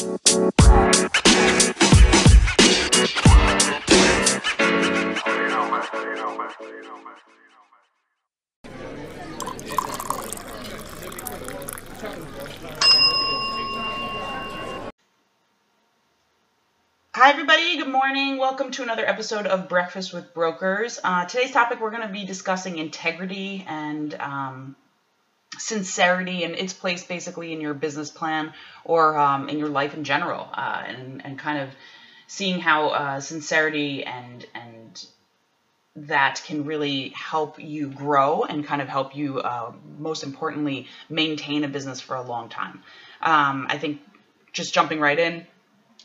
Hi, everybody. Good morning. Welcome to another episode of Breakfast with Brokers. Uh, today's topic we're going to be discussing integrity and um, sincerity and its place basically in your business plan or um, in your life in general, uh, and, and kind of seeing how uh, sincerity and and that can really help you grow and kind of help you, uh, most importantly, maintain a business for a long time. Um, I think just jumping right in,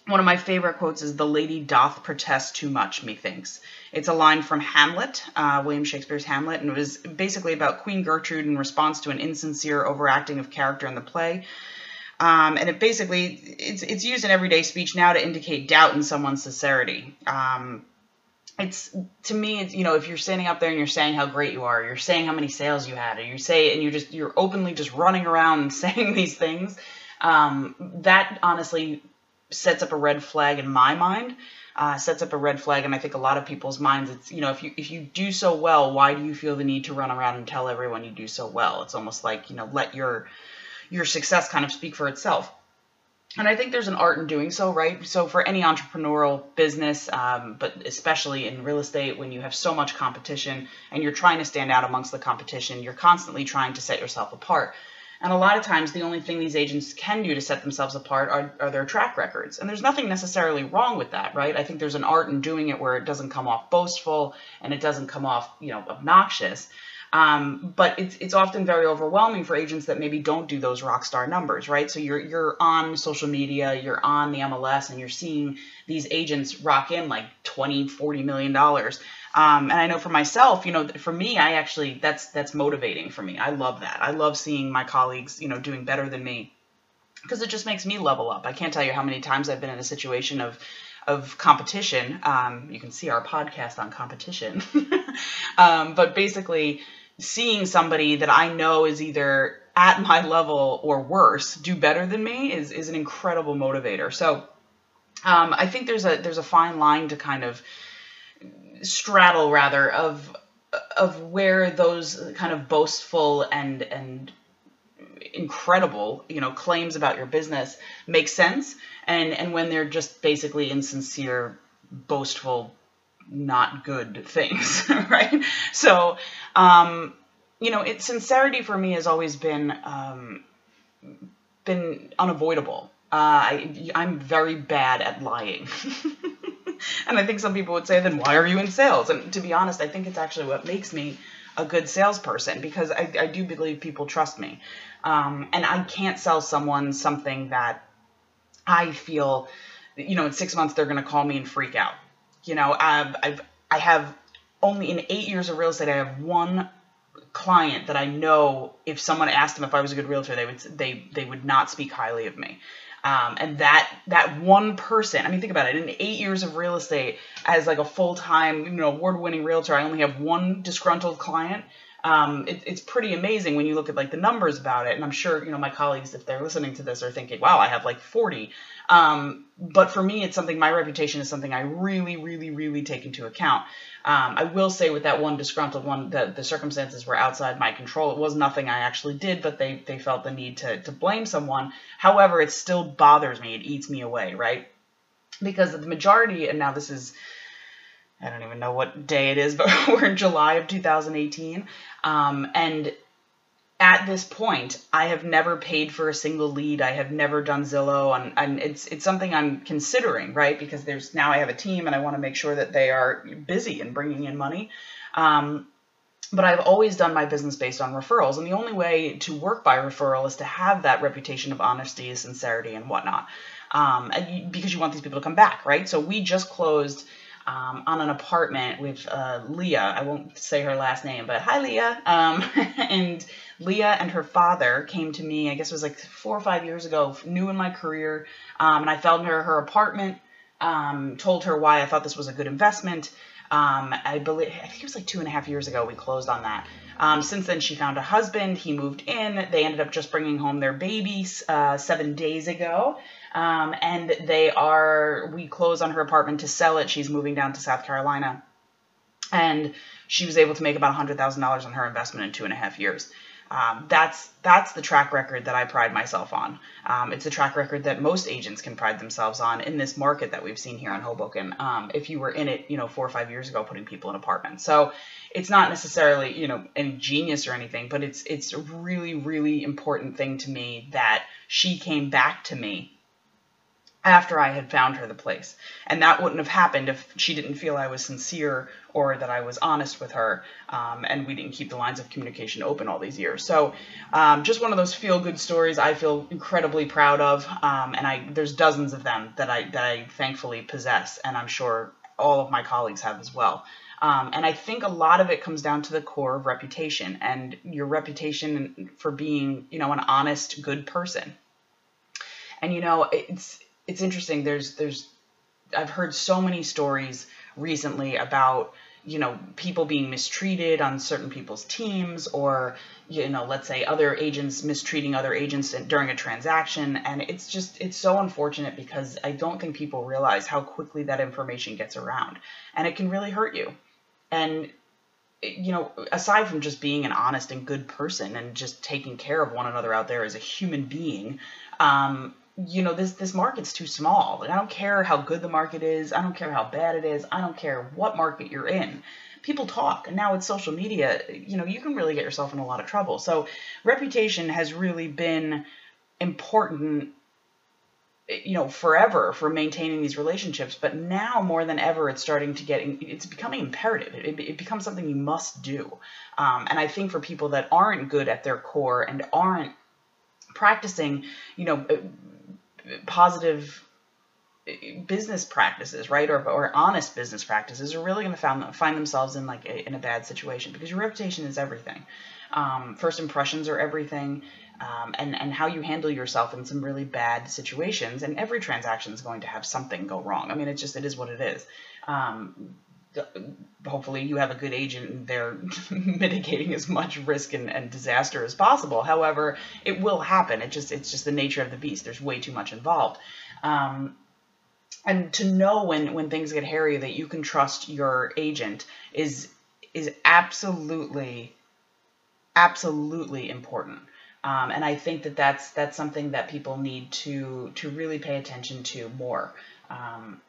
one of my favorite quotes is "The lady doth protest too much, methinks." It's a line from Hamlet, uh, William Shakespeare's Hamlet, and it was basically about Queen Gertrude in response to an insincere overacting of character in the play. Um, and it basically it's it's used in everyday speech now to indicate doubt in someone's sincerity. Um, it's to me, it's you know, if you're standing up there and you're saying how great you are, you're saying how many sales you had, or you say and you're just you're openly just running around and saying these things. Um, that honestly sets up a red flag in my mind. Uh, sets up a red flag, and I think a lot of people's minds. It's you know if you if you do so well, why do you feel the need to run around and tell everyone you do so well? It's almost like you know let your your success kind of speak for itself. And I think there's an art in doing so, right? So for any entrepreneurial business, um, but especially in real estate, when you have so much competition and you're trying to stand out amongst the competition, you're constantly trying to set yourself apart. And a lot of times, the only thing these agents can do to set themselves apart are, are, their track records. And there's nothing necessarily wrong with that, right? I think there's an art in doing it where it doesn't come off boastful and it doesn't come off, you know, obnoxious. Um, but it's, it's often very overwhelming for agents that maybe don't do those rock star numbers, right? So you're you're on social media, you're on the MLS, and you're seeing these agents rock in like 20, 40 million dollars. Um, and I know for myself, you know, for me, I actually that's that's motivating for me. I love that. I love seeing my colleagues, you know, doing better than me because it just makes me level up. I can't tell you how many times I've been in a situation of of competition. Um, you can see our podcast on competition, um, but basically seeing somebody that I know is either at my level or worse do better than me is is an incredible motivator. So um, I think there's a there's a fine line to kind of straddle rather of of where those kind of boastful and and incredible you know claims about your business make sense. And and when they're just basically insincere boastful not good things right? So um you know it sincerity for me has always been um been unavoidable. Uh I, i'm very bad at lying and I think some people would say, then why are you in sales? And to be honest, I think it's actually what makes me a good salesperson because I, I do believe people trust me. Um, and I can't sell someone something that I feel, you know, in six months they're going to call me and freak out. You know, I've, I've, I have only in eight years of real estate, I have one client that I know if someone asked them if I was a good realtor, they would they they would not speak highly of me. Um, and that that one person, I mean, think about it. In eight years of real estate, as like a full time, you know, award winning realtor, I only have one disgruntled client. Um, it, it's pretty amazing when you look at like the numbers about it. And I'm sure you know my colleagues, if they're listening to this, are thinking, "Wow, I have like 40." Um, but for me, it's something. My reputation is something I really, really, really take into account. Um, I will say with that one disgruntled one, the, the circumstances were outside my control. It was nothing I actually did, but they, they felt the need to, to blame someone. However, it still bothers me. It eats me away, right? Because the majority, and now this is, I don't even know what day it is, but we're in July of 2018. Um, and at this point, I have never paid for a single lead. I have never done Zillow, and, and it's it's something I'm considering, right? Because there's now I have a team, and I want to make sure that they are busy and bringing in money. Um, but I've always done my business based on referrals, and the only way to work by referral is to have that reputation of honesty, sincerity, and whatnot, um, and because you want these people to come back, right? So we just closed. Um, on an apartment with uh, Leah. I won't say her last name, but hi, Leah. Um, and Leah and her father came to me, I guess it was like four or five years ago, new in my career, um, and I found her her apartment, um, told her why I thought this was a good investment, Um, I believe I think it was like two and a half years ago we closed on that. Um, since then, she found a husband. He moved in. They ended up just bringing home their baby uh, seven days ago. Um, and they are, we closed on her apartment to sell it. She's moving down to South Carolina. And she was able to make about $100,000 on her investment in two and a half years. Um, that's that's the track record that I pride myself on. Um, it's a track record that most agents can pride themselves on in this market that we've seen here in Hoboken. Um, if you were in it, you know, four or five years ago, putting people in apartments, so it's not necessarily you know any genius or anything, but it's it's a really really important thing to me that she came back to me after I had found her the place. And that wouldn't have happened if she didn't feel I was sincere or that I was honest with her um, and we didn't keep the lines of communication open all these years. So um, just one of those feel good stories I feel incredibly proud of. Um, and I there's dozens of them that I, that I thankfully possess and I'm sure all of my colleagues have as well. Um, and I think a lot of it comes down to the core of reputation and your reputation for being, you know, an honest, good person. And you know, it's it's interesting. There's there's I've heard so many stories recently about you know people being mistreated on certain people's teams or you know let's say other agents mistreating other agents during a transaction and it's just it's so unfortunate because i don't think people realize how quickly that information gets around and it can really hurt you and you know aside from just being an honest and good person and just taking care of one another out there as a human being um, you know this this market's too small i don't care how good the market is i don't care how bad it is i don't care what market you're in. People talk and now with social media you know you can really get yourself in a lot of trouble. So reputation has really been important you know forever for maintaining these relationships but now more than ever it's starting to get it's becoming imperative. It, it becomes something you must do. Um, and i think for people that aren't good at their core and aren't practicing you know positive business practices, right, or, or honest business practices, are really going to find, find themselves in like a, in a bad situation because your reputation is everything. Um, first impressions are everything, um, and and how you handle yourself in some really bad situations. And every transaction is going to have something go wrong. I mean, it just it is what it is. Um, hopefully you have a good agent and they're mitigating as much risk and, and, disaster as possible. However, it will happen. It just it's just the nature of the beast. There's way too much involved. Um, and to know when when things get hairy that you can trust your agent is is absolutely absolutely important. Um, and I think that that's that's something that people need to to really pay attention to more. Um,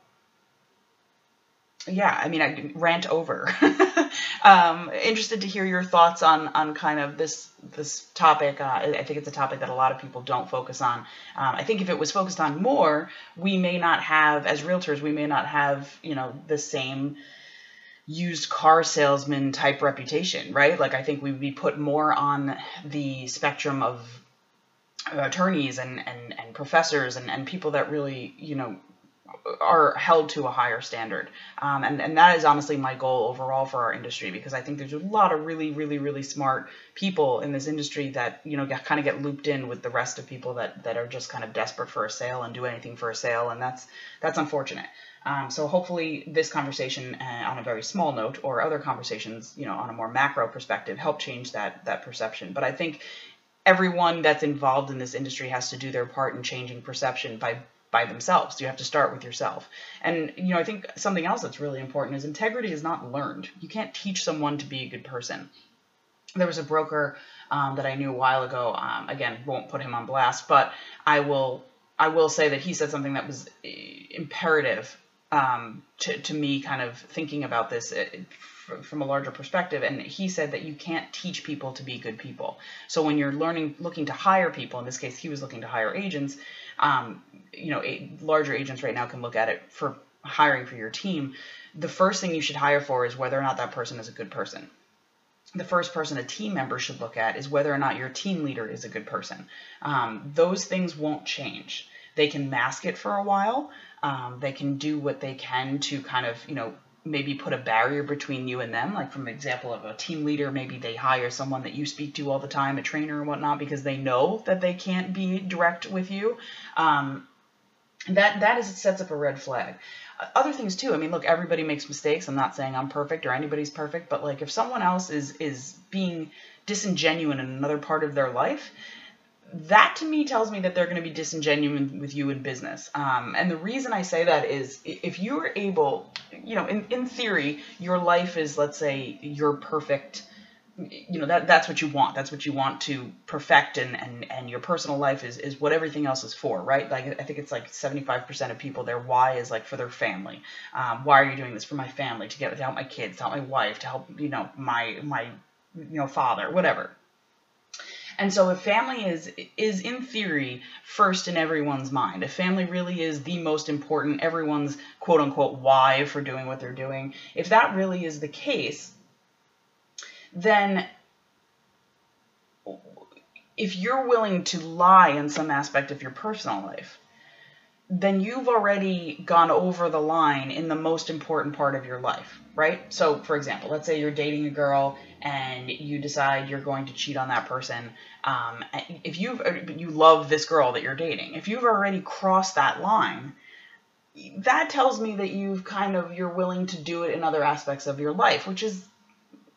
yeah, I mean, I rant over. um, interested to hear your thoughts on on kind of this this topic. Uh, I think it's a topic that a lot of people don't focus on. Um, I think if it was focused on more, we may not have, as realtors, we may not have, you know, the same used car salesman type reputation, right? Like I think we would be put more on the spectrum of attorneys and, and, and professors and, and people that really, you know, are held to a higher standard. Um, and, and that is honestly my goal overall for our industry because I think there's a lot of really, really, really smart people in this industry that, you know, kind of get looped in with the rest of people that, that are just kind of desperate for a sale and do anything for a sale. And that's, that's unfortunate. Um, so hopefully this conversation uh, on a very small note or other conversations, you know, on a more macro perspective help change that, that perception. But I think everyone that's involved in this industry has to do their part in changing perception by by themselves. You have to start with yourself. And, you know, I think something else that's really important is integrity is not learned. You can't teach someone to be a good person. There was a broker um, that I knew a while ago. Um, again, won't put him on blast, but I will. I will say that he said something that was eh, imperative um, to, to me, kind of thinking about this eh, from a larger perspective. And he said that you can't teach people to be good people. So when you're learning, looking to hire people, in this case, he was looking to hire agents um, you know, larger agents right now can look at it for hiring for your team. The first thing you should hire for is whether or not that person is a good person. The first person a team member should look at is whether or not your team leader is a good person. Um, those things won't change. They can mask it for a while. Um, they can do what they can to kind of, you know, maybe put a barrier between you and them. Like from example of a team leader, maybe they hire someone that you speak to all the time, a trainer or whatnot, because they know that they can't be direct with you. Um, that that is sets up a red flag. other things too. I mean, look, everybody makes mistakes. I'm not saying I'm perfect or anybody's perfect, but like if someone else is is being disingenuous in another part of their life, that to me tells me that they're going to be disingenuous with you in business. Um, and the reason I say that is if you're able, you know, in, in theory, your life is, let's say, your perfect you know that that's what you want. That's what you want to perfect and and and your personal life is is what everything else is for right? Like i think it's like 75% of people their why is like for their family. Um, why are you doing this for my family? To get to help my kids to help my wife to help you know my my you know father whatever and so if family is is in theory first in everyone's mind, if family really is the most important, everyone's quote unquote why for doing what they're doing, if that really is the case, then if you're willing to lie in some aspect of your personal life, then you've already gone over the line in the most important part of your life, right? So, for example, let's say you're dating a girl and you decide you're going to cheat on that person. Um, if you you love this girl that you're dating, if you've already crossed that line, that tells me that you've kind of you're willing to do it in other aspects of your life, which is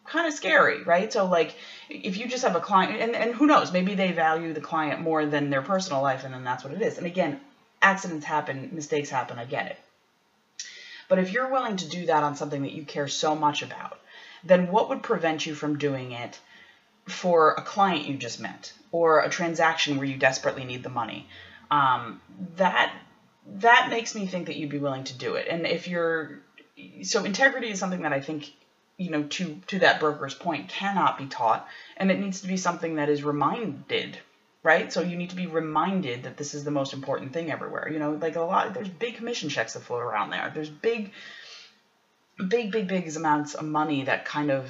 kind of scary, right? So like if you just have a client and, and who knows, maybe they value the client more than their personal life and then that's what it is. And again, accidents happen, mistakes happen, I get it. But if you're willing to do that on something that you care so much about, then what would prevent you from doing it for a client you just met or a transaction where you desperately need the money? Um, that that makes me think that you'd be willing to do it. And if you're so integrity is something that I think you know, to to that broker's point, cannot be taught, and it needs to be something that is reminded, right? So you need to be reminded that this is the most important thing everywhere. You know, like a lot, there's big commission checks that float around there. There's big, big, big, big amounts of money that kind of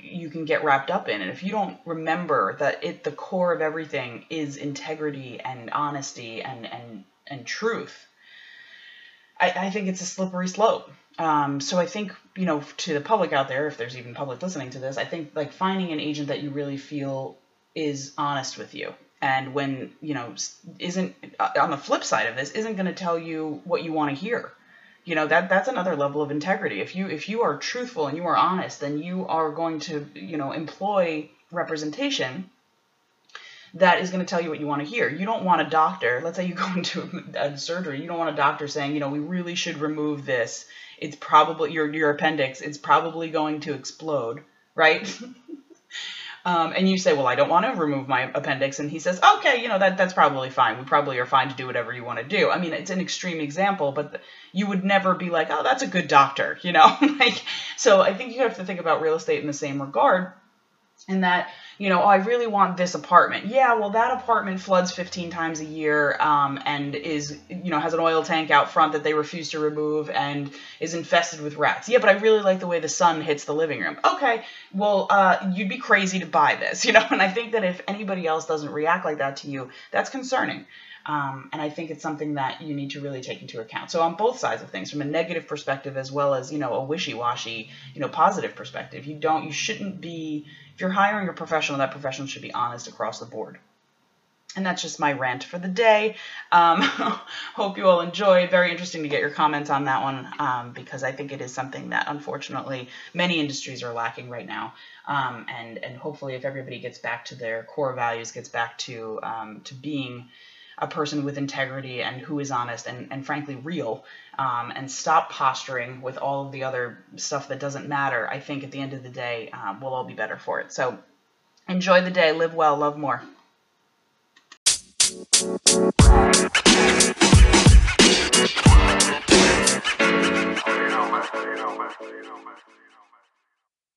you can get wrapped up in. And if you don't remember that it, the core of everything is integrity and honesty and and and truth, I, I think it's a slippery slope. Um, so I think, you know, to the public out there, if there's even public listening to this, I think like finding an agent that you really feel is honest with you and when, you know, isn't uh, on the flip side of this, isn't going to tell you what you want to hear. You know, that that's another level of integrity. If you if you are truthful and you are honest, then you are going to, you know, employ representation that is going to tell you what you want to hear. You don't want a doctor, let's say you go into a surgery, you don't want a doctor saying, you know, we really should remove this. It's probably your your appendix, it's probably going to explode, right? um, and you say, well, I don't want to remove my appendix, and he says, okay, you know that that's probably fine. We probably are fine to do whatever you want to do. I mean, it's an extreme example, but you would never be like, oh, that's a good doctor, you know? like, so I think you have to think about real estate in the same regard, in that you know, oh, I really want this apartment. Yeah, well, that apartment floods 15 times a year um, and is, you know, has an oil tank out front that they refuse to remove and is infested with rats. Yeah, but I really like the way the sun hits the living room. Okay, well, uh, you'd be crazy to buy this, you know, and I think that if anybody else doesn't react like that to you, that's concerning. Um, and I think it's something that you need to really take into account. So on both sides of things, from a negative perspective as well as you know a wishy-washy, you know, positive perspective, you don't, you shouldn't be if you're hiring a professional, that professional should be honest across the board. And that's just my rant for the day. Um, hope you all enjoyed. Very interesting to get your comments on that one um, because I think it is something that unfortunately many industries are lacking right now. Um, and and hopefully, if everybody gets back to their core values, gets back to um, to being a person with integrity and who is honest and, and frankly real um, and stop posturing with all of the other stuff that doesn't matter, I think at the end of the day, um, we'll all be better for it. So enjoy the day, live well, love more.